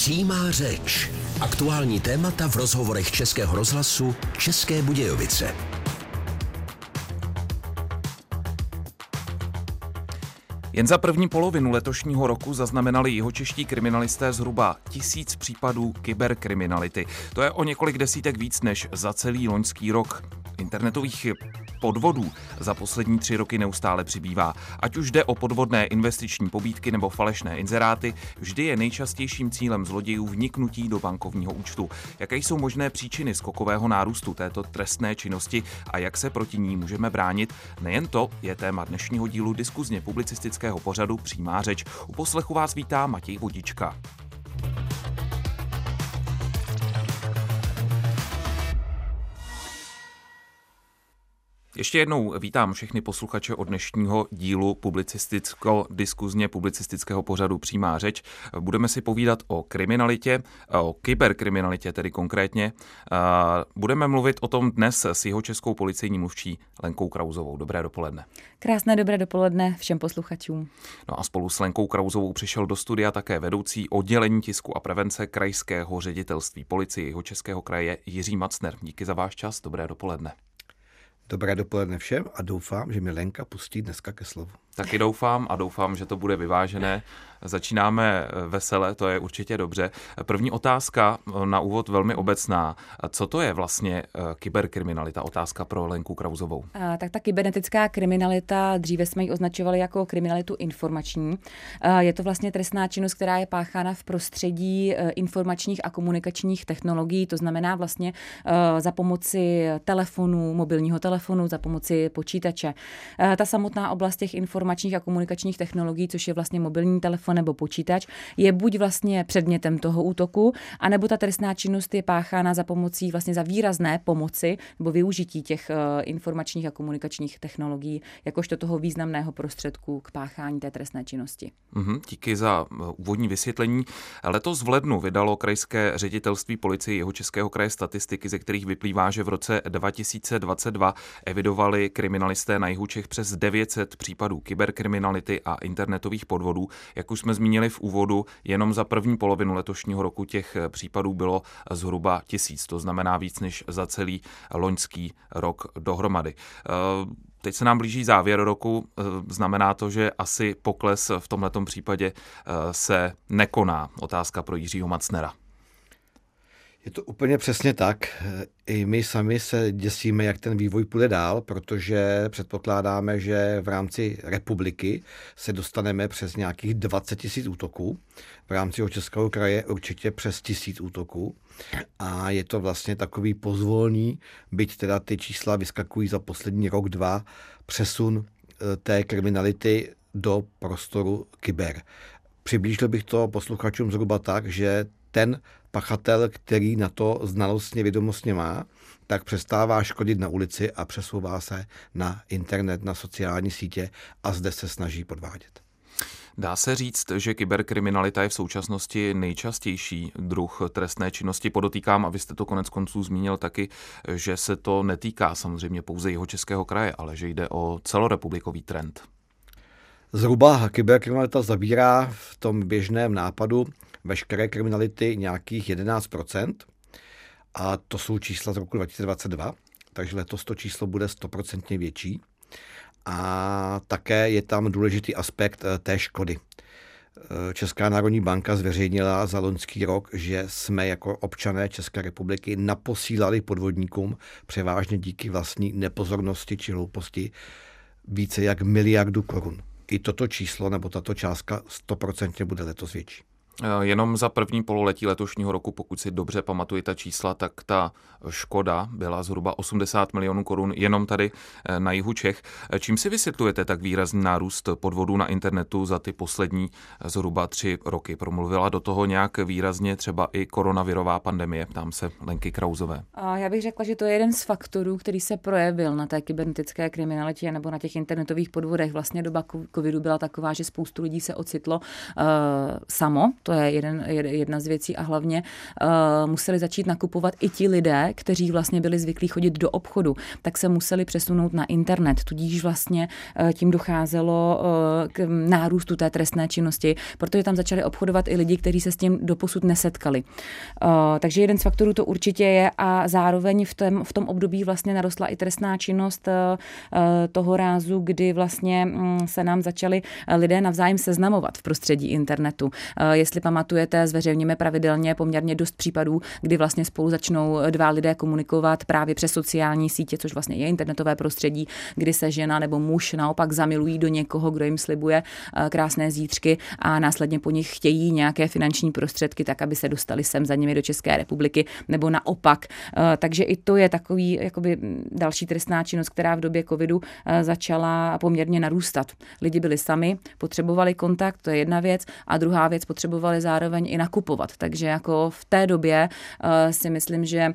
Přímá řeč. Aktuální témata v rozhovorech Českého rozhlasu České Budějovice. Jen za první polovinu letošního roku zaznamenali jihočeští kriminalisté zhruba tisíc případů kyberkriminality. To je o několik desítek víc než za celý loňský rok. Internetových podvodů za poslední tři roky neustále přibývá. Ať už jde o podvodné investiční pobídky nebo falešné inzeráty, vždy je nejčastějším cílem zlodějů vniknutí do bankovního účtu. Jaké jsou možné příčiny skokového nárůstu této trestné činnosti a jak se proti ní můžeme bránit? Nejen to je téma dnešního dílu diskuzně publicistického pořadu Přímá řeč. U poslechu vás vítá Matěj Vodička. Ještě jednou vítám všechny posluchače od dnešního dílu publicisticko-diskuzně publicistického pořadu Přímá řeč. Budeme si povídat o kriminalitě, o kyberkriminalitě tedy konkrétně. Budeme mluvit o tom dnes s jeho českou policejní mluvčí Lenkou Krauzovou. Dobré dopoledne. Krásné dobré dopoledne všem posluchačům. No a spolu s Lenkou Krauzovou přišel do studia také vedoucí oddělení tisku a prevence krajského ředitelství policie jeho českého kraje Jiří Macner. Díky za váš čas. Dobré dopoledne. Dobré dopoledne všem a doufám, že mi Lenka pustí dneska ke slovu. Taky doufám a doufám, že to bude vyvážené. Začínáme vesele, to je určitě dobře. První otázka na úvod velmi obecná. Co to je vlastně eh, kyberkriminalita? Otázka pro Lenku Krauzovou. A, tak ta kybernetická kriminalita, dříve jsme ji označovali jako kriminalitu informační. A, je to vlastně trestná činnost, která je páchána v prostředí eh, informačních a komunikačních technologií, to znamená vlastně eh, za pomoci telefonu, mobilního telefonu, za pomoci počítače. Ta samotná oblast těch informačních a komunikačních technologií, což je vlastně mobilní telefon, nebo počítač, je buď vlastně předmětem toho útoku, anebo ta trestná činnost je páchána za pomocí vlastně za výrazné pomoci nebo využití těch uh, informačních a komunikačních technologií jakožto toho významného prostředku k páchání té trestné činnosti. Mm-hmm, díky za eh, úvodní vysvětlení. Letos v lednu vydalo krajské ředitelství policie jeho českého kraje statistiky, ze kterých vyplývá, že v roce 2022 evidovali kriminalisté na jihu Čech přes 900 případů kyberkriminality a internetových podvodů. Jak už jsme zmínili v úvodu, jenom za první polovinu letošního roku těch eh, případů bylo zhruba tisíc, to znamená víc než za celý loňský rok dohromady. Eh, teď se nám blíží závěr roku, eh, znamená to, že asi pokles v tomto případě se nekoná. Otázka pro Jiřího Macnera. Je to úplně přesně tak. I my sami se děsíme, jak ten vývoj půjde dál, protože předpokládáme, že v rámci republiky se dostaneme přes nějakých 20 tisíc útoků. V rámci Českého kraje určitě přes tisíc útoků. A je to vlastně takový pozvolný, byť teda ty čísla vyskakují za poslední rok, dva, přesun e, té kriminality do prostoru kyber. Přiblížil bych to posluchačům zhruba tak, že ten pachatel, který na to znalostně vědomostně má, tak přestává škodit na ulici a přesouvá se na internet, na sociální sítě a zde se snaží podvádět. Dá se říct, že kyberkriminalita je v současnosti nejčastější druh trestné činnosti. Podotýkám, abyste to konec konců zmínil taky, že se to netýká samozřejmě pouze jeho českého kraje, ale že jde o celorepublikový trend. Zhruba kyberkriminalita zabírá v tom běžném nápadu veškeré kriminality nějakých 11%. A to jsou čísla z roku 2022, takže letos to číslo bude 100% větší. A také je tam důležitý aspekt eh, té škody. Eh, Česká národní banka zveřejnila za loňský rok, že jsme jako občané České republiky naposílali podvodníkům převážně díky vlastní nepozornosti či hlouposti více jak miliardu korun. I toto číslo nebo tato částka 100% bude letos větší. Eh, jenom za první pololetí letošního roku, pokud si dobře pamatuji ta čísla, tak ta škoda byla zhruba 80 milionů korun jenom tady eh, na jihu Čech. Eh, čím si vysvětlujete tak výrazný nárůst podvodů na internetu za ty poslední zhruba tři roky? Promluvila do toho nějak výrazně třeba i koronavirová pandemie? Ptám se Lenky Krauzové. A já bych řekla, že to je jeden z faktorů, který se projevil na té kybernetické kriminalitě nebo na těch internetových podvodech. Vlastně doba covidu byla taková, že spoustu lidí se ocitlo uh, samo je jeden, jedna z věcí a hlavně uh, museli začít nakupovat i ti lidé, kteří vlastně byli zvyklí chodit do obchodu, tak se museli přesunout na internet, tudíž vlastně uh, tím docházelo uh, k nárůstu té trestné činnosti, protože tam začali obchodovat i lidi, kteří se s tím doposud nesetkali. Uh, takže jeden z faktorů to určitě je a zároveň v tom, v tom období vlastně narostla i trestná činnost uh, toho rázu, kdy vlastně um, se nám začali lidé navzájem seznamovat v prostředí internetu. Uh, jestli pamatujete, zveřejněme pravidelně poměrně dost případů, kdy vlastně spolu začnou dva lidé komunikovat právě přes sociální sítě, což vlastně je internetové prostředí, kdy se žena nebo muž naopak zamilují do někoho, kdo jim slibuje krásné zítřky a následně po nich chtějí nějaké finanční prostředky, tak aby se dostali sem za nimi do České republiky, nebo naopak. Eh, takže i to je takový jakoby další trestná činnost, která v době covidu eh, začala poměrně narůstat. Lidi byli sami, potřebovali kontakt, to je jedna věc, a druhá věc, potřebovali zároveň i nakupovat. Takže jako v té době eh, si myslím, že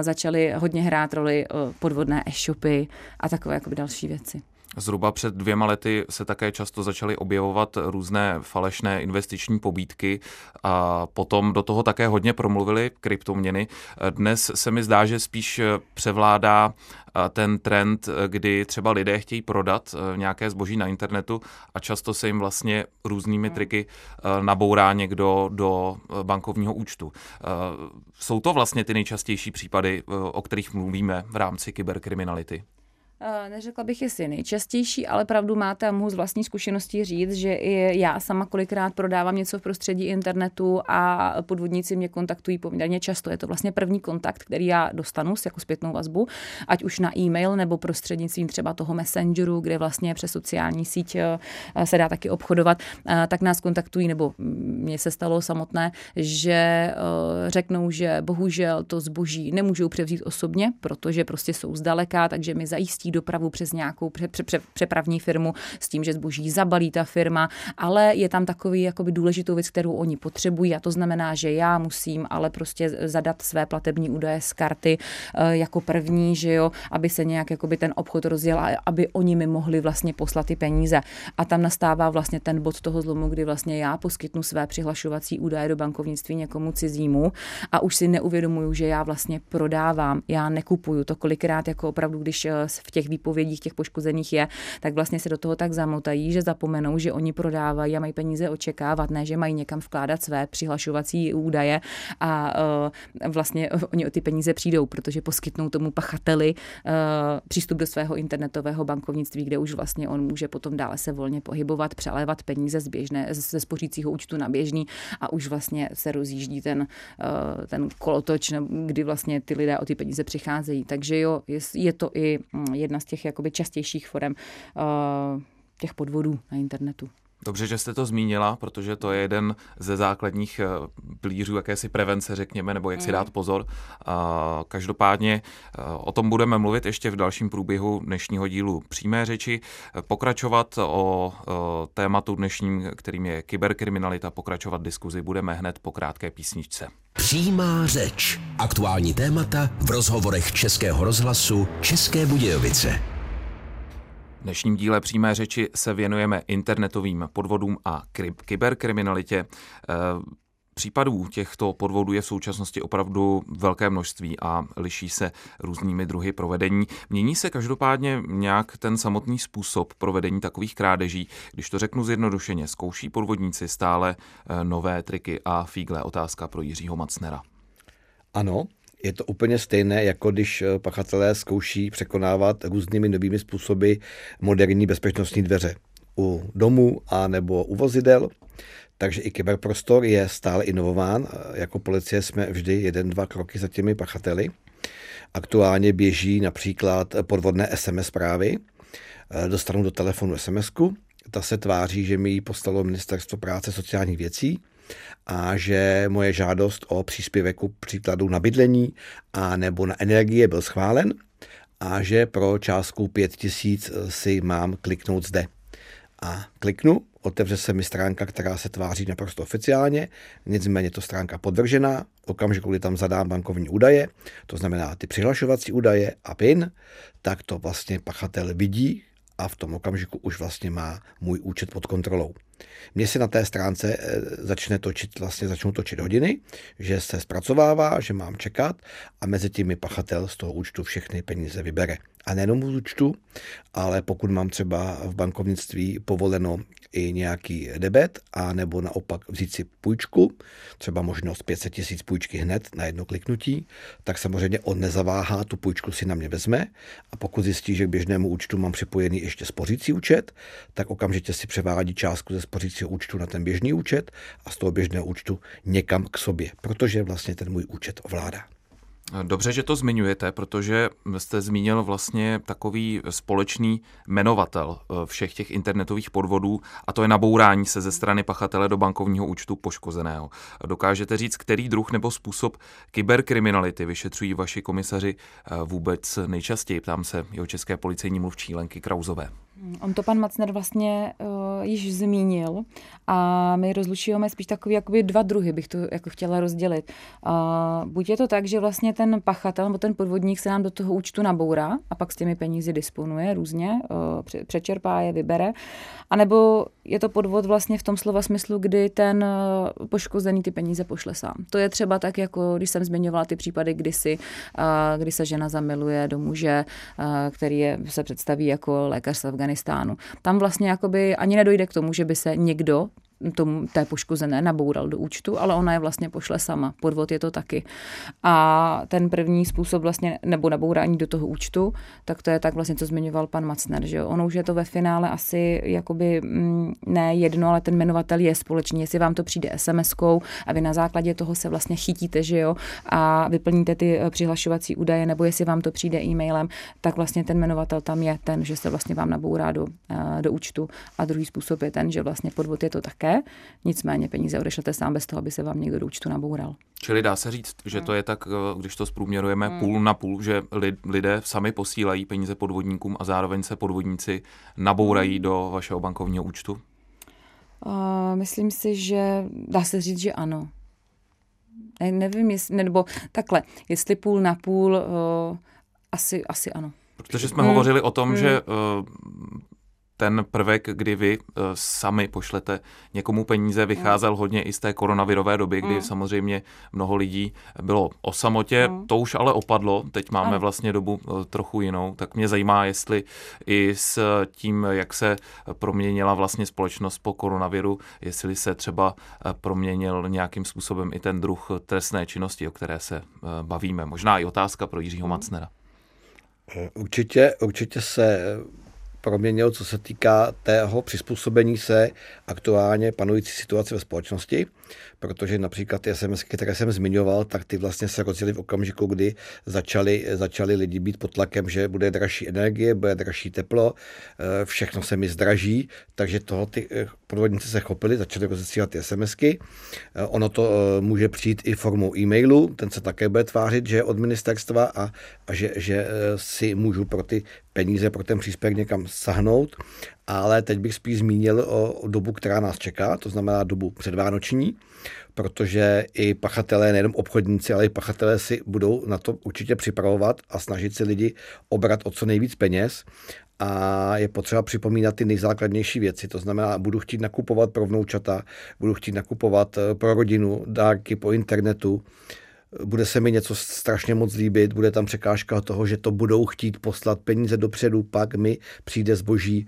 začaly hodně hrát roli podvodné e-shopy a takové jakoby další věci. Zhruba před dvěma lety se také často začaly objevovat různé falešné investiční pobídky a potom do toho také hodně promluvili kryptoměny. Dnes se mi zdá, že spíš převládá ten trend, kdy třeba lidé chtějí prodat eh, nějaké zboží na internetu a často se jim vlastně různými hmm. triky eh, nabourá někdo do eh, bankovního účtu. Jsou to vlastně ty nejčastější případy, o kterých mluvíme v rámci kyberkriminality? Eh, neřekla bych, jestli nejčastější, ale pravdu máte a mohu z vlastní zkušeností říct, že i já sama kolikrát prodávám něco v prostředí internetu a podvodníci mě kontaktují poměrně často. Je to vlastně první kontakt, který já dostanu s jako zpětnou vazbu, ať už na e-mail nebo prostřednictvím třeba toho messengeru, kde vlastně přes sociální síť eh, se dá taky obchodovat, eh, tak nás kontaktují, nebo mně se stalo samotné, že řeknou, že bohužel to zboží nemůžou převzít osobně, protože prostě jsou zdaleka, takže mi zajistí dopravu přes nějakou pře, pře, pře, přepravní firmu s tím, že zboží zabalí ta firma, ale je tam takový jakoby důležitou věc, kterou oni potřebují a to znamená, že já musím ale prostě zadat své platební údaje z karty eh, jako první, že jo, aby se nějak jakoby ten obchod rozjel a aby oni mi mohli vlastně poslat ty peníze. A tam nastává vlastně ten bod toho zlomu, kdy vlastně já poskytnu své přihlašovací údaje do bankovnictví někomu cizímu a už si neuvědomuju, že já vlastně prodávám, já nekupuju. To kolikrát jako opravdu, když eh, v těch těch výpovědích těch poškozených je, tak vlastně se do toho tak zamotají, že zapomenou, že oni prodávají a mají peníze očekávat, ne, že mají někam vkládat své přihlašovací údaje a uh, vlastně oni o ty peníze přijdou, protože poskytnou tomu pachateli uh, přístup do svého internetového bankovnictví, kde už vlastně on může potom dále se volně pohybovat, přelévat peníze z běžné, ze spořícího účtu na běžný a už vlastně se rozjíždí ten, uh, ten kolotoč, kdy vlastně ty lidé o ty peníze přicházejí. Takže jo, je, je to i mm, jedna z těch jakoby častějších forem uh, těch podvodů na internetu. Dobře, že jste to zmínila, protože to je jeden ze základních eh, pilířů jakési prevence, řekněme, nebo jak si mm. dát pozor. Každopádně eh, o tom budeme mluvit ještě v dalším průběhu dnešního dílu přímé řeči. Pokračovat o tématu dnešním, kterým je kyberkriminalita, pokračovat diskuzi budeme hned po krátké písničce. Přímá řeč. Aktuální témata v rozhovorech Českého rozhlasu České Budějovice. V dnešním díle přímé řeči se věnujeme internetovým podvodům a kyberkriminalitě. Případů těchto podvodů je v současnosti opravdu velké množství a liší se různými druhy provedení. Mění se každopádně nějak ten samotný způsob provedení takových krádeží. Když to řeknu zjednodušeně, zkouší podvodníci stále eh, nové triky a fígle. Otázka pro Jiřího Macnera. Ano, je to úplně stejné, jako když eh, pachatelé zkouší překonávat různými novými způsoby moderní bezpečnostní dveře u domů a nebo u vozidel. Takže i kyberprostor je stále inovován. Jako policie jsme vždy jeden, dva kroky za těmi pachateli. Aktuálně běží například podvodné SMS zprávy. Dostanu do telefonu sms. Ta se tváří, že mi ji postalo Ministerstvo práce sociálních věcí a že moje žádost o příspěvek příkladu na bydlení a nebo na energie byl schválen a že pro částku 5000 si mám kliknout zde. A kliknu, otevře se mi stránka, která se tváří naprosto oficiálně, nicméně to stránka podvržená, okamžiku, kdy tam zadám bankovní údaje, to znamená ty přihlašovací údaje a PIN, tak to vlastně pachatel vidí a v tom okamžiku už vlastně má můj účet pod kontrolou. Mně se na té stránce eh, začne točit, vlastně začnou točit hodiny, že se zpracovává, že mám čekat a mezi tím mi pachatel z toho účtu všechny peníze vybere. A nejenom z účtu, ale pokud mám třeba v bankovnictví povoleno i nějaký debet, a nebo naopak vzít si půjčku, třeba možnost 500 tisíc půjčky hned na jedno kliknutí, tak samozřejmě on nezaváhá, tu půjčku si na mě vezme a pokud zjistí, že k běžnému účtu mám připojený ještě spořící účet, tak okamžitě si převádí částku ze spořícího účtu na ten běžný účet a z toho běžného účtu někam k sobě, protože vlastně ten můj účet ovládá. Dobře, že to zmiňujete, protože jste zmínil vlastně takový společný jmenovatel eh, všech těch internetových podvodů a to je nabourání se ze strany pachatele do bankovního účtu poškozeného. Dokážete říct, který druh nebo způsob kyberkriminality vyšetřují vaši komisaři eh, vůbec nejčastěji? Ptám se jeho české policejní mluvčí Lenky Krauzové. On to pan Macner vlastně uh, již zmínil a my rozlučujeme spíš takový jakoby dva druhy, bych to jako chtěla rozdělit. Uh, buď je to tak, že vlastně ten pachatel nebo ten podvodník se nám do toho účtu nabourá a pak s těmi penízi disponuje různě, uh, přečerpá je, vybere, anebo je to podvod vlastně v tom slova smyslu, kdy ten uh, poškozený ty peníze pošle sám. To je třeba tak, jako když jsem zmiňovala ty případy kdysi, uh, kdy se žena zamiluje do muže, uh, který je, se představí jako lékař z Afganistánu. Tam vlastně jakoby ani nedojde k tomu, že by se někdo tomu, té poškozené naboural do účtu, ale ona je vlastně pošle sama. Podvod je to taky. A ten první způsob vlastně, nebo nabourání do toho účtu, tak to je tak vlastně, co zmiňoval pan Macner, že jo. Ono už je to ve finále asi jakoby mm, ne jedno, ale ten jmenovatel je společný, jestli vám to přijde SMS-kou a vy na základě toho se vlastně chytíte, že jo, a vyplníte ty eh, přihlašovací údaje, nebo jestli vám to přijde e-mailem, tak vlastně ten jmenovatel tam je ten, že se vlastně vám nabourá do, eh, do účtu. A druhý způsob je ten, že vlastně podvod je to také nicméně peníze odešlete sám bez toho, aby se vám někdo do účtu naboural. Čili dá se říct, že to je tak, eh, když to zprůměrujeme hmm. půl na půl, že lidé sami posílají peníze podvodníkům a zároveň se podvodníci nabourají hmm. do vašeho bankovního účtu? Uh, myslím si, že dá se říct, že ano. Ne, nevím, jestli, nebo takhle, jestli půl na půl, uh, asi, asi ano. Protože jsme hmm. hovořili o tom, hmm. že uh, ten prvek, kdy vy uh, sami pošlete někomu peníze, vycházel mm. hodně i z té koronavirové doby, kdy mm. samozřejmě mnoho lidí bylo o samotě. Mm. To už ale opadlo, teď máme mm. vlastně dobu uh, trochu jinou. Tak mě zajímá, jestli i s tím, jak se proměnila vlastně společnost po koronaviru, jestli se třeba proměnil nějakým způsobem i ten druh trestné činnosti, o které se bavíme. Možná i otázka pro Jiřího mm. Macnera. Určitě, určitě se proměnil, co se týká tého přizpůsobení se aktuálně panující situaci ve společnosti protože například ty SMS, které jsem zmiňoval, tak ty vlastně se rozjeli v okamžiku, kdy začali, začali lidi být pod tlakem, že bude dražší energie, bude dražší teplo, eh, všechno se mi zdraží, takže toho ty eh, podvodníci se chopili, začali rozesílat ty SMSky. Eh, ono to může přijít i formou e-mailu, ten se také bude tvářit, že je od ministerstva a, a že, že si můžu pro ty peníze, pro ten příspěvek někam sahnout ale teď bych spíš zmínil o, dobu, která nás čeká, to znamená dobu předvánoční, protože i pachatelé, nejenom obchodníci, ale i pachatelé si budou na to určitě připravovat a snažit si lidi obrat o co nejvíc peněz a je potřeba připomínat ty nejzákladnější věci. To znamená, budu chtít nakupovat pro vnoučata, budu chtít nakupovat eh, pro rodinu, dárky po internetu, bude se mi něco strašně moc líbit, bude tam překážka toho, že to budou chtít poslat peníze dopředu, pak mi přijde zboží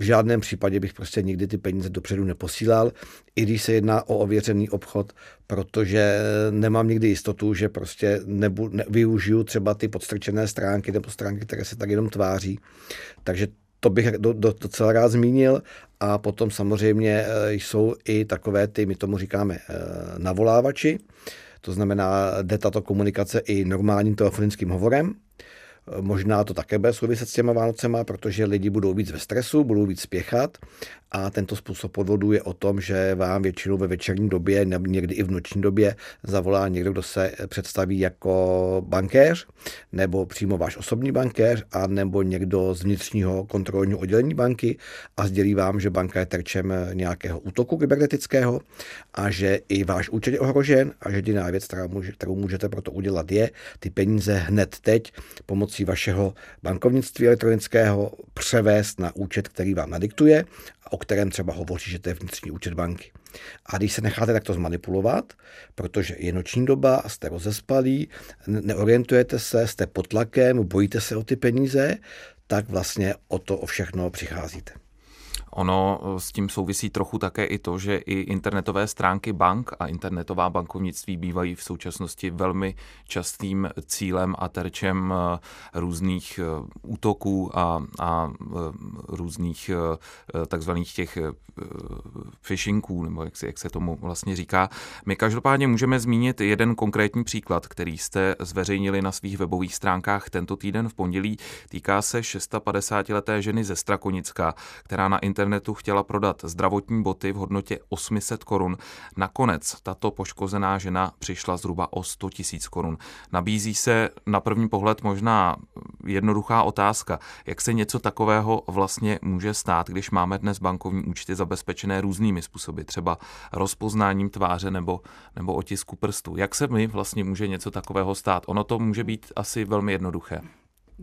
v žádném případě bych prostě nikdy ty peníze dopředu neposílal, i když se jedná o ověřený obchod, protože nemám nikdy jistotu, že prostě nebu, ne, využiju třeba ty podstrčené stránky nebo stránky, které se tak jenom tváří. Takže to bych do, do, docela rád zmínil. A potom samozřejmě eh, jsou i takové ty, my tomu říkáme eh, navolávači, to znamená, jde tato komunikace i normálním telefonickým hovorem, Možná to také bude souviset s těma Vánocema, protože lidi budou víc ve stresu, budou víc spěchat a tento způsob podvodu je o tom, že vám většinou ve večerní době někdy i v noční době zavolá někdo, kdo se představí jako bankéř nebo přímo váš osobní bankéř a nebo někdo z vnitřního kontrolního oddělení banky a sdělí vám, že banka je terčem nějakého útoku kybernetického a že i váš účet je ohrožen a že jediná věc, kterou můžete proto udělat, je ty peníze hned teď pomocí vašeho bankovnictví elektronického převést na účet, který vám nadiktuje o kterém třeba hovoří, že to je vnitřní účet banky. A když se necháte takto zmanipulovat, protože je noční doba, jste rozespalí, neorientujete se, jste pod tlakem, bojíte se o ty peníze, tak vlastně o to o všechno přicházíte. Ono eh, s tím souvisí trochu také i to, že i internetové stránky bank a internetová bankovnictví bývají v současnosti velmi častým cílem a terčem eh, různých eh, útoků a, a různých takzvaných těch phishingů, nebo jak se, jak se tomu vlastně říká. My každopádně můžeme zmínit jeden konkrétní příklad, který jste zveřejnili na svých webových stránkách tento týden v pondělí. Týká se 650-leté ženy ze Strakonicka, která na internetu internetu chtěla prodat zdravotní boty v hodnotě 800 korun. Nakonec tato poškozená žena přišla zhruba o 100 tisíc korun. Nabízí se na první pohled možná jednoduchá otázka, jak se něco takového vlastně může stát, když máme dnes bankovní účty zabezpečené různými způsoby, třeba rozpoznáním tváře nebo, nebo otisku prstu. Jak se mi vlastně může něco takového stát? Ono to může být asi velmi jednoduché.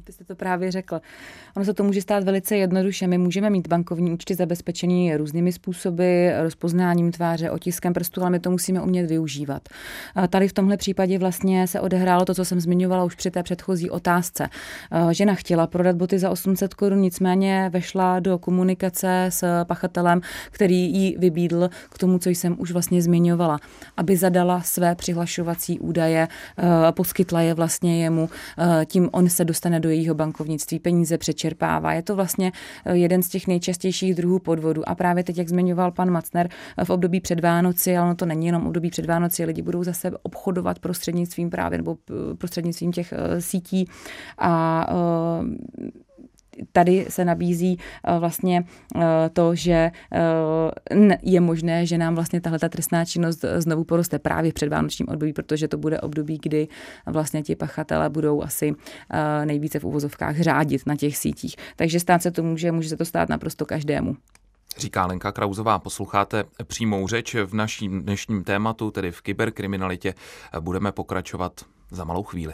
Vy jste to právě řekl. Ono se to může stát velice jednoduše. My můžeme mít bankovní účty zabezpečený různými způsoby, rozpoznáním tváře, otiskem prstu, ale my to musíme umět využívat. Tady v tomhle případě vlastně se odehrálo to, co jsem zmiňovala už při té předchozí otázce. Žena chtěla prodat boty za 800 korun, nicméně vešla do komunikace s pachatelem, který ji vybídl k tomu, co jsem už vlastně zmiňovala, aby zadala své přihlašovací údaje, poskytla je vlastně jemu, tím on se dostane do do jejího bankovnictví, peníze přečerpává. Je to vlastně eh, jeden z těch nejčastějších druhů podvodu. A právě teď, jak zmiňoval pan Macner, eh, v období před Vánoci, ale ono to není jenom období před Vánoci, lidi budou zase obchodovat prostřednictvím právě nebo eh, prostřednictvím těch sítí a tady se nabízí eh, vlastně eh, to, že eh, je možné, že nám vlastně tahle ta trestná činnost znovu poroste právě v předvánočním období, protože to bude období, kdy vlastně ti pachatele budou asi nejvíce v uvozovkách řádit na těch sítích. Takže stát se to může, může se to stát naprosto každému. Říká Lenka Krauzová, posloucháte přímou řeč v naším dnešním tématu, tedy v kyberkriminalitě. Budeme pokračovat za malou chvíli.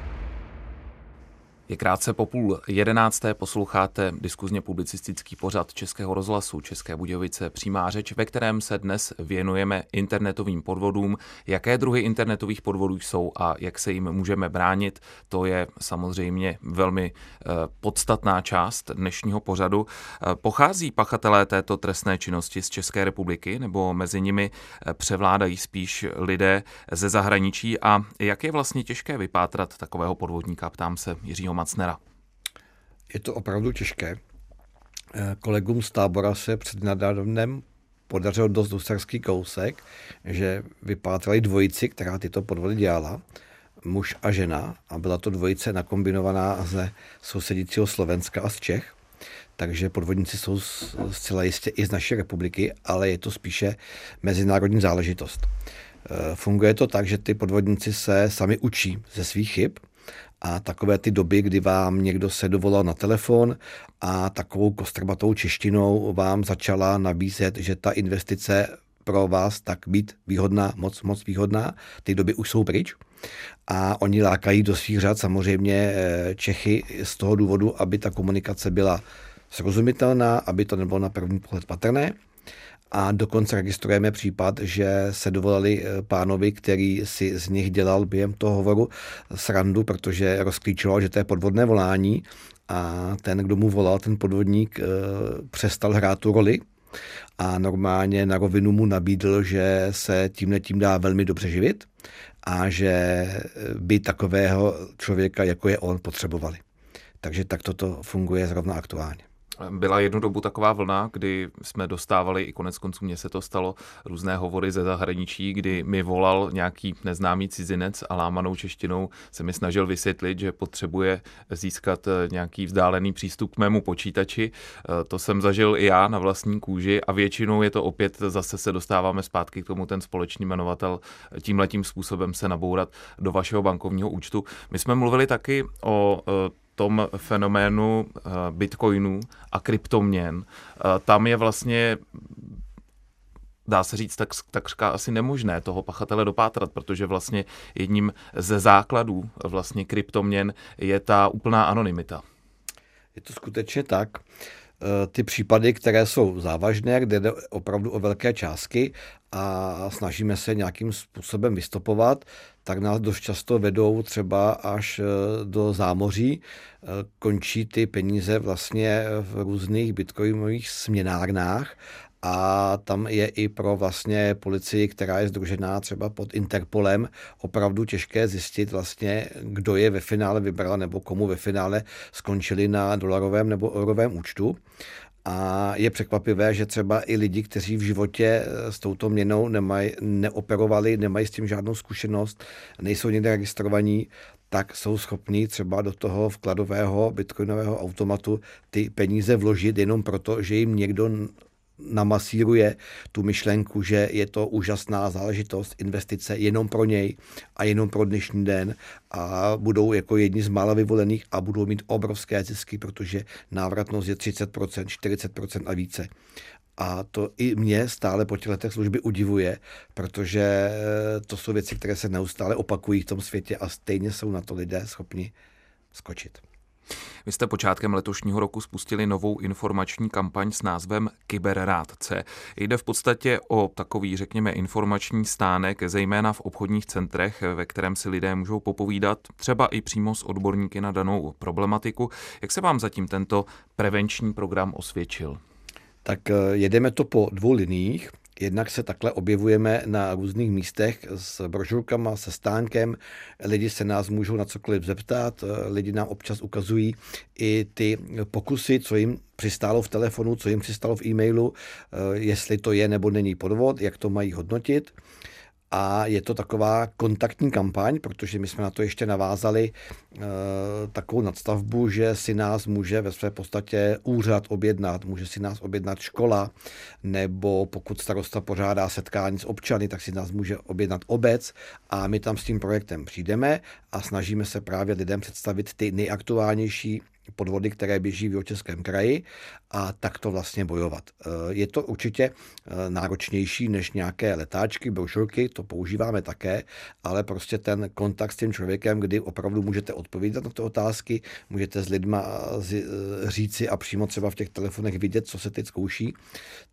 Je krátce po půl jedenácté, posloucháte diskuzně publicistický pořad Českého rozhlasu České Budějovice Přímá řeč, ve kterém se dnes věnujeme internetovým podvodům. Jaké druhy internetových podvodů jsou a jak se jim můžeme bránit, to je samozřejmě velmi eh, podstatná část dnešního pořadu. Eh, pochází pachatelé této trestné činnosti z České republiky nebo mezi nimi eh, převládají spíš lidé ze zahraničí a jak je vlastně těžké vypátrat takového podvodníka, ptám se Jiřího Macnera. Je to opravdu těžké. Eh, kolegům z tábora se před nadávnem podařil dost dusarský kousek, že vypátrali dvojici, která tyto podvody dělala, muž a žena, a byla to dvojice nakombinovaná ze sousedícího Slovenska a z Čech. Takže podvodníci jsou zcela jistě i z naší republiky, ale je to spíše mezinárodní záležitost. Eh, funguje to tak, že ty podvodníci se sami učí ze svých chyb a takové ty doby, kdy vám někdo se dovolal na telefon a takovou kostrbatou češtinou vám začala nabízet, že ta investice pro vás tak být výhodná, moc, moc výhodná. Ty doby už jsou pryč a oni lákají do svých řad samozřejmě eh, Čechy z toho důvodu, aby ta komunikace byla srozumitelná, aby to nebylo na první pohled patrné a dokonce registrujeme případ, že se dovolali eh, pánovi, který si z nich dělal během toho hovoru srandu, protože rozklíčoval, že to je podvodné volání a ten, kdo mu volal, ten podvodník, eh, přestal hrát tu roli a normálně na rovinu mu nabídl, že se tímhle tím dá velmi dobře živit a že by takového člověka, jako je on, potřebovali. Takže tak toto funguje zrovna aktuálně. Byla jednu dobu taková vlna, kdy jsme dostávali, i konec konců mně se to stalo, různé hovory ze zahraničí, kdy mi volal nějaký neznámý cizinec a lámanou češtinou se mi snažil vysvětlit, že potřebuje získat eh, nějaký vzdálený přístup k mému počítači. Eh, to jsem zažil i já na vlastní kůži a většinou je to opět, zase se dostáváme zpátky k tomu ten společný jmenovatel tímhletím způsobem se nabourat do vašeho bankovního účtu. My jsme mluvili taky o eh, tom fenoménu bitcoinů a kryptoměn. Tam je vlastně dá se říct, tak, takřka asi nemožné toho pachatele dopátrat, protože vlastně jedním ze základů vlastně kryptoměn je ta úplná anonymita. Je to skutečně tak. Eh, ty případy, které jsou závažné, kde jde opravdu o velké částky a snažíme se nějakým způsobem vystopovat, tak nás dost často vedou třeba až eh, do zámoří. Eh, končí ty peníze vlastně v různých bitcoinových směnárnách a tam je i pro vlastně policii, která je združená třeba pod Interpolem, opravdu těžké zjistit vlastně, kdo je ve finále vybral nebo komu ve finále skončili na dolarovém nebo eurovém účtu. A je překvapivé, že třeba i lidi, kteří v životě s touto měnou nemají, neoperovali, nemají s tím žádnou zkušenost, nejsou někde registrovaní, tak jsou schopní třeba do toho vkladového bitcoinového automatu ty peníze vložit jenom proto, že jim někdo namasíruje tu myšlenku, že je to úžasná záležitost, investice jenom pro něj a jenom pro dnešní den a budou jako jedni z mála vyvolených a budou mít obrovské zisky, protože návratnost je 30%, 40% a více. A to i mě stále po těch letech služby udivuje, protože to jsou věci, které se neustále opakují v tom světě a stejně jsou na to lidé schopni skočit. Vy jste počátkem letošního roku spustili novou informační kampaň s názvem Kyberrádce. Jde v podstatě o takový, řekněme, informační stánek, zejména v obchodních centrech, ve kterém si lidé můžou popovídat, třeba i přímo s odborníky na danou problematiku. Jak se vám zatím tento prevenční program osvědčil? Tak eh, jedeme to po dvou liních. Jednak se takhle objevujeme na různých místech s brožurkama, se stánkem. Lidi se nás můžou na cokoliv zeptat, lidi nám občas ukazují i ty pokusy, co jim přistálo v telefonu, co jim přistálo v e-mailu, jestli to je nebo není podvod, jak to mají hodnotit a je to taková kontaktní kampaň, protože my jsme na to ještě navázali e, takovou nadstavbu, že si nás může ve své podstatě úřad objednat, může si nás objednat škola, nebo pokud starosta pořádá setkání s občany, tak si nás může objednat obec a my tam s tím projektem přijdeme a snažíme se právě lidem představit ty nejaktuálnější podvody, které běží v Českém kraji a tak to vlastně bojovat. Eh, je to určitě eh, náročnější než nějaké letáčky, brožurky, to používáme také, ale prostě ten kontakt s tím člověkem, kdy opravdu můžete odpovídat na ty otázky, můžete s lidma eh, říci a přímo třeba v těch telefonech vidět, co se teď zkouší,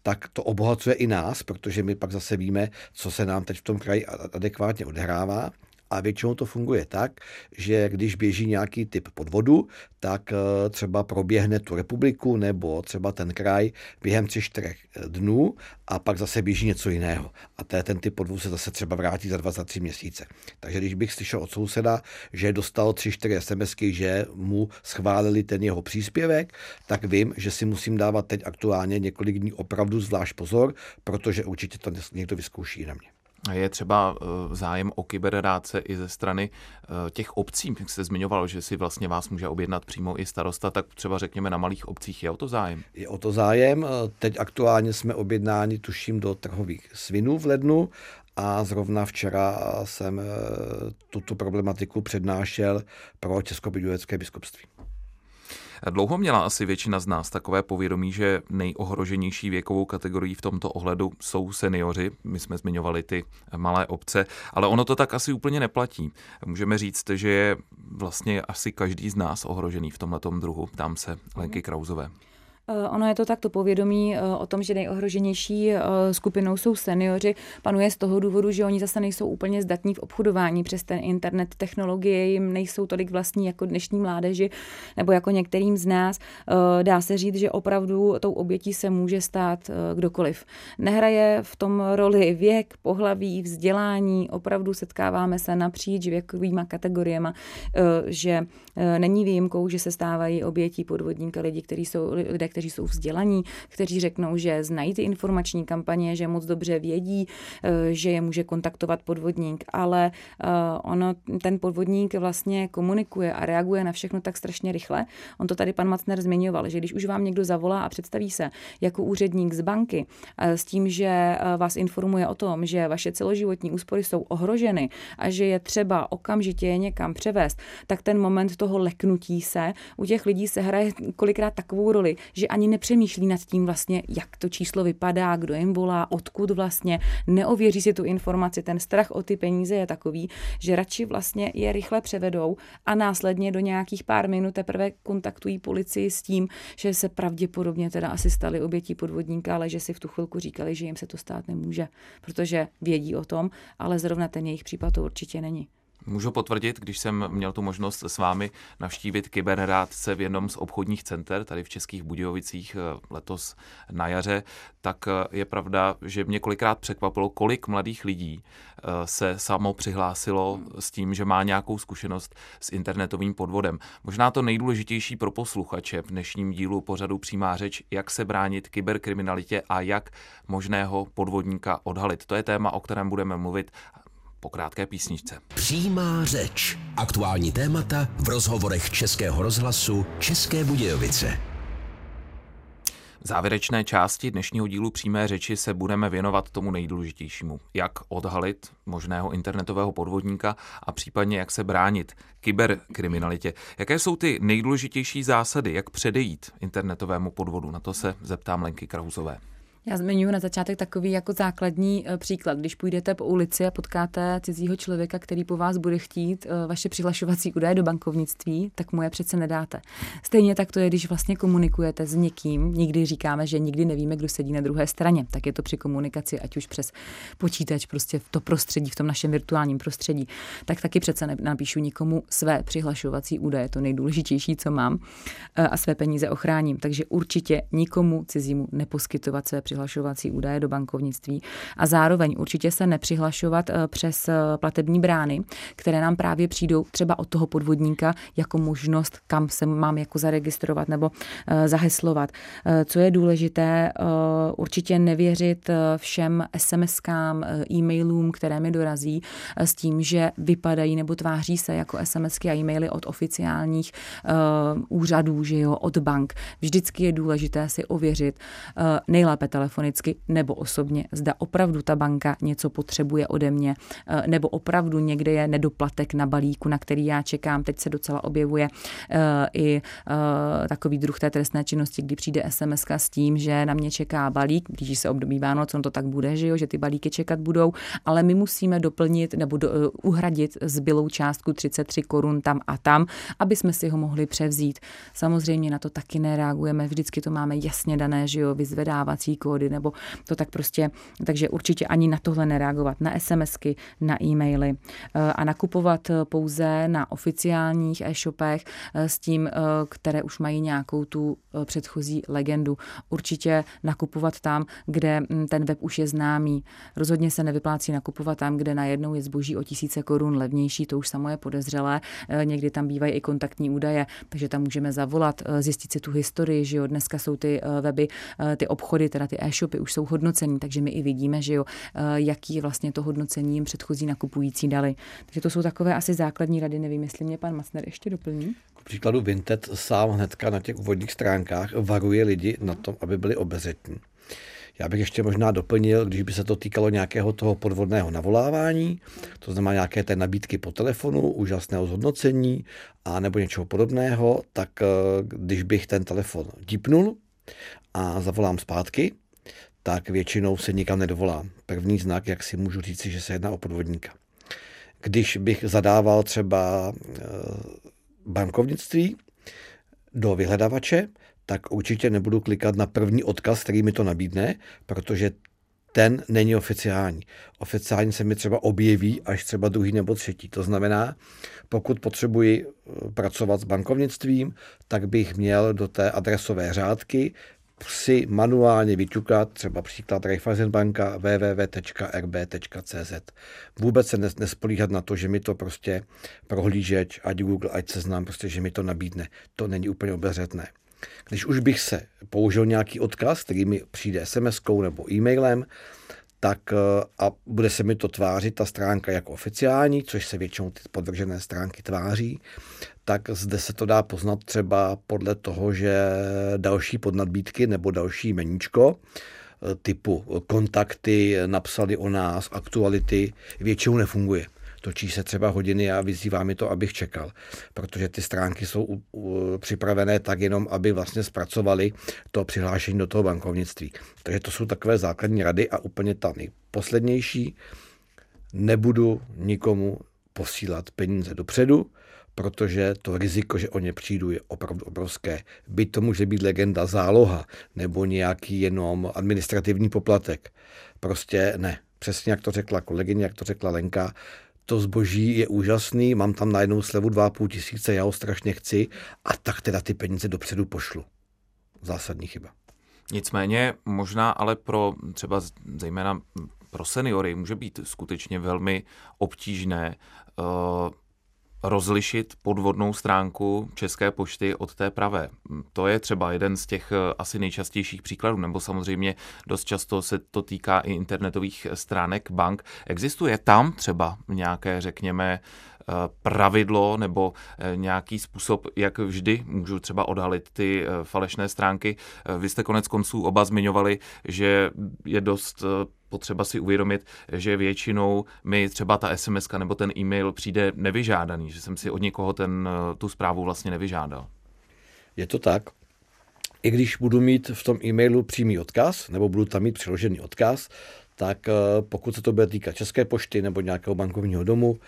tak to obohacuje i nás, protože my pak zase víme, co se nám teď v tom kraji adekvátně odehrává a většinou to funguje tak, že když běží nějaký typ podvodu, tak eh, třeba proběhne tu republiku nebo třeba ten kraj během tři čtyřech dnů a pak zase běží něco jiného. A té, ten typ podvodu se zase třeba vrátí za dva, za tři měsíce. Takže když bych slyšel od souseda, že dostal tři, čtyři SMSky, že mu schválili ten jeho příspěvek, tak vím, že si musím dávat teď aktuálně několik dní opravdu zvlášť pozor, protože určitě to někdo vyzkouší na mě. Je třeba eh, zájem o kyberráce i ze strany eh, těch obcí, jak jste zmiňoval, že si vlastně vás může objednat přímo i starosta, tak třeba řekněme na malých obcích je o to zájem? Je o to zájem. Eh, teď aktuálně jsme objednáni, tuším, do trhových svinů v lednu a zrovna včera jsem tuto problematiku přednášel pro Českobudějovické biskupství. Dlouho měla asi většina z nás takové povědomí, že nejohroženější věkovou kategorií v tomto ohledu jsou seniori. My jsme zmiňovali ty malé obce, ale ono to tak asi úplně neplatí. Můžeme říct, že je vlastně asi každý z nás ohrožený v tomhle druhu. Ptám se Lenky Krauzové. Eh, ono je to tak, to povědomí eh, o tom, že nejohroženější eh, skupinou jsou seniori, panuje z toho důvodu, že oni zase nejsou úplně zdatní v obchodování přes ten internet. Technologie jim nejsou tolik vlastní jako dnešní mládeži nebo jako některým z nás. Dá se říct, že opravdu tou obětí se může stát kdokoliv. Nehraje v tom roli věk, pohlaví, vzdělání, opravdu setkáváme se napříč věkovýma kategoriemi, že není výjimkou, že se stávají obětí podvodníka lidi, kteří jsou lidé, kteří jsou vzdělaní, kteří řeknou, že znají ty informační kampaně, že moc dobře vědí, eh, že je může kontaktovat podvodník, ale eh, ono, ten podvodník vlastně komunikuje a reaguje na všechno tak strašně rychle. On to tady pan Macner zmiňoval, že když už vám někdo zavolá a představí se jako úředník z banky eh, s tím, že vás informuje o tom, že vaše celoživotní úspory jsou ohroženy a že je třeba okamžitě je někam převést, tak ten moment toho leknutí se u těch lidí se hraje kolikrát takovou roli, že ani nepřemýšlí nad tím vlastně, jak to číslo vypadá, kdo jim volá, odkud vlastně, neověří si tu informaci. Ten strach o ty peníze je takový, že radši vlastně je rychle převedou a následně do nějakých pár minut teprve kontaktují policii s tím, že se pravděpodobně teda asi stali obětí podvodníka, ale že si v tu chvilku říkali, že jim se to stát nemůže, protože vědí o tom, ale zrovna ten jejich případ to určitě není. Můžu potvrdit, když jsem měl tu možnost s vámi navštívit kyberrádce v jednom z obchodních center tady v Českých Budějovicích eh, letos na jaře, tak eh, je pravda, že mě kolikrát překvapilo, kolik mladých lidí eh, se samo přihlásilo s tím, že má nějakou zkušenost s internetovým podvodem. Možná to nejdůležitější pro posluchače v dnešním dílu pořadu Přímá řeč, jak se bránit kyberkriminalitě a jak možného podvodníka odhalit. To je téma, o kterém budeme mluvit po krátké písničce. Přímá řeč. Aktuální témata v rozhovorech Českého rozhlasu České Budějovice. V závěrečné části dnešního dílu přímé řeči se budeme věnovat tomu nejdůležitějšímu. Jak odhalit možného internetového podvodníka a případně jak se bránit kyberkriminalitě. Jaké jsou ty nejdůležitější zásady, jak předejít internetovému podvodu? Na to se zeptám Lenky Krahuzové. Já zmiňuji na začátek takový jako základní eh, příklad. Když půjdete po ulici a potkáte cizího člověka, který po vás bude chtít eh, vaše přihlašovací údaje do bankovnictví, tak mu je přece nedáte. Stejně tak to je, když vlastně komunikujete s někým. Nikdy říkáme, že nikdy nevíme, kdo sedí na druhé straně. Tak je to při komunikaci, ať už přes počítač, prostě v to prostředí, v tom našem virtuálním prostředí. Tak taky přece napíšu nikomu své přihlašovací údaje, to nejdůležitější, co mám, eh, a své peníze ochráním. Takže určitě nikomu cizímu neposkytovat své přihlašovací přihlašovací údaje do bankovnictví a zároveň určitě se nepřihlašovat eh, přes eh, platební brány, které nám právě přijdou třeba od toho podvodníka jako možnost, kam se mám jako zaregistrovat nebo eh, zaheslovat. Co je důležité, určitě nevěřit všem SMS-kám, e-mailům, které mi dorazí s tím, že vypadají nebo tváří se jako SMSky a e-maily od oficiálních úřadů, že jo, od bank. Vždycky je důležité si ověřit nejlépe telefon telefonicky nebo osobně, zda opravdu ta banka něco potřebuje ode mě, eh, nebo opravdu někde je nedoplatek na balíku, na který já čekám. Teď se docela objevuje eh, i eh, takový druh té trestné činnosti, kdy přijde SMS s tím, že na mě čeká balík, když se období Vánoc, on to tak bude, že, jo, že ty balíky čekat budou, ale my musíme doplnit nebo do, uhradit zbylou částku 33 korun tam a tam, aby jsme si ho mohli převzít. Samozřejmě na to taky nereagujeme, vždycky to máme jasně dané, že jo, vyzvedávací kód, kódy, nebo to tak prostě, takže určitě ani na tohle nereagovat, na SMSky, na e-maily eh, a nakupovat pouze na oficiálních e-shopech eh, s tím, eh, které už mají nějakou tu předchozí legendu. Určitě nakupovat tam, kde hm, ten web už je známý. Rozhodně se nevyplácí nakupovat tam, kde najednou je zboží o tisíce korun levnější, to už samo je podezřelé. Někdy tam bývají i kontaktní údaje, takže tam můžeme zavolat, zjistit si tu historii, že jo, dneska jsou ty weby, ty obchody, teda ty e-shopy už jsou hodnocení, takže my i vidíme, že jo, eh, jaký vlastně to hodnocení jim předchozí nakupující dali. Takže to jsou takové asi základní rady, nevím, jestli mě pan Masner ještě doplní. K příkladu Vinted sám hnedka na těch úvodních stránkách varuje lidi na tom, aby byli obezřetní. Já bych ještě možná doplnil, když by se to týkalo nějakého toho podvodného navolávání, to znamená nějaké té nabídky po telefonu, úžasného zhodnocení a nebo něčeho podobného, tak eh, když bych ten telefon dípnul a zavolám zpátky, tak většinou se nikam nedovolám. První znak, jak si můžu říct, že se jedná o podvodníka. Když bych zadával třeba eh, bankovnictví do vyhledavače, tak určitě nebudu klikat na první odkaz, který mi to nabídne, protože ten není oficiální. Oficiální se mi třeba objeví až třeba druhý nebo třetí. To znamená, pokud potřebuji eh, pracovat s bankovnictvím, tak bych měl do té adresové řádky si manuálně vyťukat, třeba příklad Raiffeisenbanka www.rb.cz. Vůbec se nespolíhat na to, že mi to prostě prohlížeč, ať Google, ať seznám, prostě, že mi to nabídne. To není úplně obezřetné. Když už bych se použil nějaký odkaz, který mi přijde SMS-kou nebo e-mailem, tak eh, a bude se mi to tvářit ta stránka jako oficiální, což se většinou ty podvržené stránky tváří, tak zde se to dá poznat třeba podle toho, že další podnadbídky nebo další meníčko eh, typu kontakty, napsali o nás, aktuality, většinou nefunguje. Točí se třeba hodiny a vyzývá mi to, abych čekal, protože ty stránky jsou u, u, připravené tak jenom, aby vlastně zpracovali to přihlášení do toho bankovnictví. Takže to jsou takové základní rady a úplně ta nejposlednější, nebudu nikomu posílat peníze dopředu, protože to riziko, že o ně přijdu, je opravdu obrovské. Byť to může být legenda záloha nebo nějaký jenom administrativní poplatek. Prostě ne. Přesně jak to řekla kolegyně, jak to řekla Lenka, to zboží je úžasný, mám tam najednou slevu 2,5 tisíce, já ho strašně chci a tak teda ty peníze dopředu pošlu. Zásadní chyba. Nicméně možná ale pro třeba zejména pro seniory může být skutečně velmi obtížné uh, rozlišit podvodnou stránku České pošty od té pravé. To je třeba jeden z těch uh, asi nejčastějších příkladů, nebo samozřejmě dost často se to týká i internetových stránek bank. Existuje tam třeba nějaké, řekněme, pravidlo nebo nějaký způsob, jak vždy můžu třeba odhalit ty falešné stránky. Vy jste konec konců oba zmiňovali, že je dost potřeba si uvědomit, že většinou mi třeba ta SMS nebo ten e-mail přijde nevyžádaný, že jsem si od někoho ten, tu zprávu vlastně nevyžádal. Je to tak. I když budu mít v tom e-mailu přímý odkaz, nebo budu tam mít přiložený odkaz, tak eh, pokud se to bude týkat České pošty nebo nějakého bankovního domu,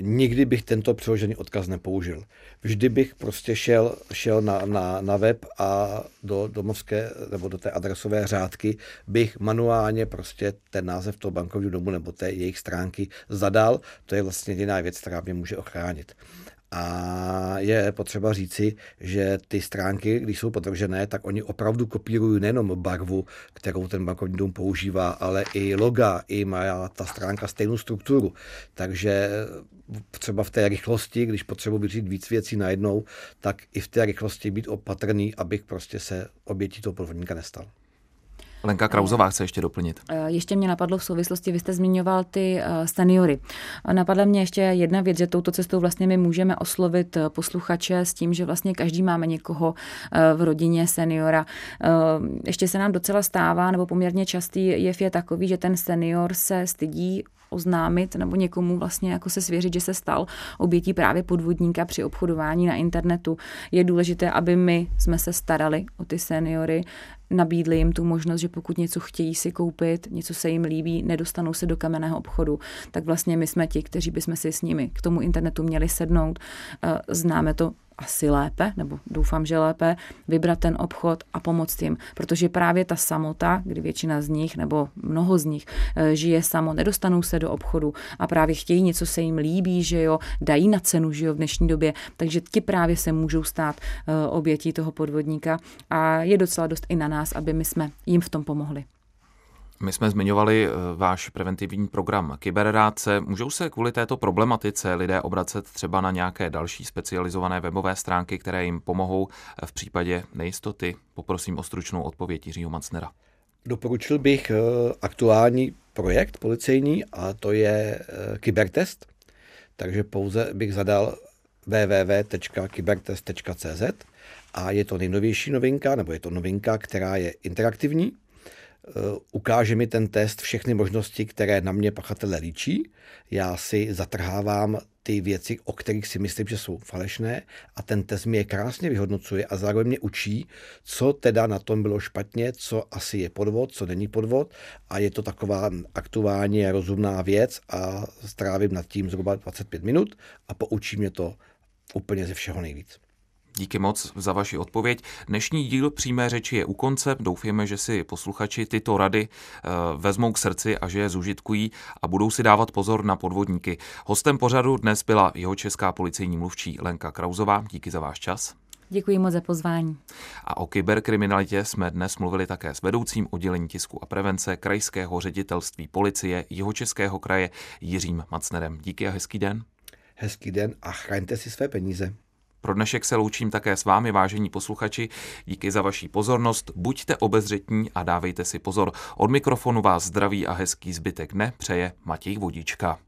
nikdy bych tento přeložený odkaz nepoužil. Vždy bych prostě šel, šel na, na, na web a do domovské nebo do té adresové řádky bych manuálně prostě ten název toho bankovního domu nebo té jejich stránky zadal. To je vlastně jediná věc, která mě může ochránit. A je potřeba říci, že ty stránky, když jsou podvržené, tak oni opravdu kopírují nejenom barvu, kterou ten bankovní dům používá, ale i loga, i má ta stránka stejnou strukturu. Takže třeba v té rychlosti, když potřebuji vyřít víc věcí najednou, tak i v té rychlosti být opatrný, abych prostě se obětí toho podvodníka nestal. Lenka Krauzová chce ještě doplnit. Eh, ještě mě napadlo v souvislosti, vy jste zmiňoval ty eh, seniory. Napadla mě ještě jedna věc, že touto cestou vlastně my můžeme oslovit eh, posluchače s tím, že vlastně každý máme někoho v rodině seniora. Ještě se nám docela stává, nebo poměrně častý jev je takový, že ten senior se stydí oznámit nebo někomu vlastně jako se svěřit, že se stal obětí právě podvodníka při obchodování na internetu. Je důležité, aby my jsme se starali o ty seniory, nabídli jim tu možnost, že pokud něco chtějí si koupit, něco se jim líbí, nedostanou se do kamenného obchodu, tak vlastně my jsme ti, kteří bychom si s nimi k tomu internetu měli sednout. Eh, známe to asi lépe, nebo doufám, že lépe, vybrat ten obchod a pomoct jim. Protože právě ta samota, kdy většina z nich, nebo mnoho z nich, eh, žije samo, nedostanou se do obchodu a právě chtějí něco se jim líbí, že jo, dají na cenu, že jo, v dnešní době, takže ti právě se můžou stát eh, obětí toho podvodníka a je docela dost i na nás, aby my jsme jim v tom pomohli. My jsme zmiňovali eh, váš preventivní program Kyberrádce. Můžou se kvůli této problematice lidé obracet třeba na nějaké další specializované webové stránky, které jim pomohou v případě nejistoty? Poprosím o stručnou odpověď Jiřího Macnera. Doporučil bych eh, aktuální projekt policejní a to je eh, Kybertest. Takže pouze bych zadal www.kybertest.cz a je to nejnovější novinka, nebo je to novinka, která je interaktivní, Eh, ukáže mi ten test všechny možnosti, které na mě pachatele líčí. Já si zatrhávám ty věci, o kterých si myslím, že jsou falešné a ten test mi je krásně vyhodnocuje a zároveň mě učí, co teda na tom bylo špatně, co asi je podvod, co není podvod a je to taková aktuálně rozumná věc a strávím nad tím zhruba 25 minut a poučí mě to úplně ze všeho nejvíc. Díky moc za vaši odpověď. Dnešní díl přímé řeči je u konce. Doufujeme, že si posluchači tyto rady eh, vezmou k srdci a že je zužitkují a budou si dávat pozor na podvodníky. Hostem pořadu dnes byla jeho česká policejní mluvčí Lenka Krauzová. Díky za váš čas. Děkuji moc za pozvání. A o kyberkriminalitě jsme dnes mluvili také s vedoucím oddělení tisku a prevence Krajského ředitelství policie Jihočeského kraje Jiřím Macnerem. Díky a hezký den. Hezký den a chraňte si své peníze. Pro dnešek se loučím také s vámi, vážení posluchači. Díky za vaši pozornost, buďte obezřetní a dávejte si pozor. Od mikrofonu vás zdraví a hezký zbytek dne přeje Matěj Vodička.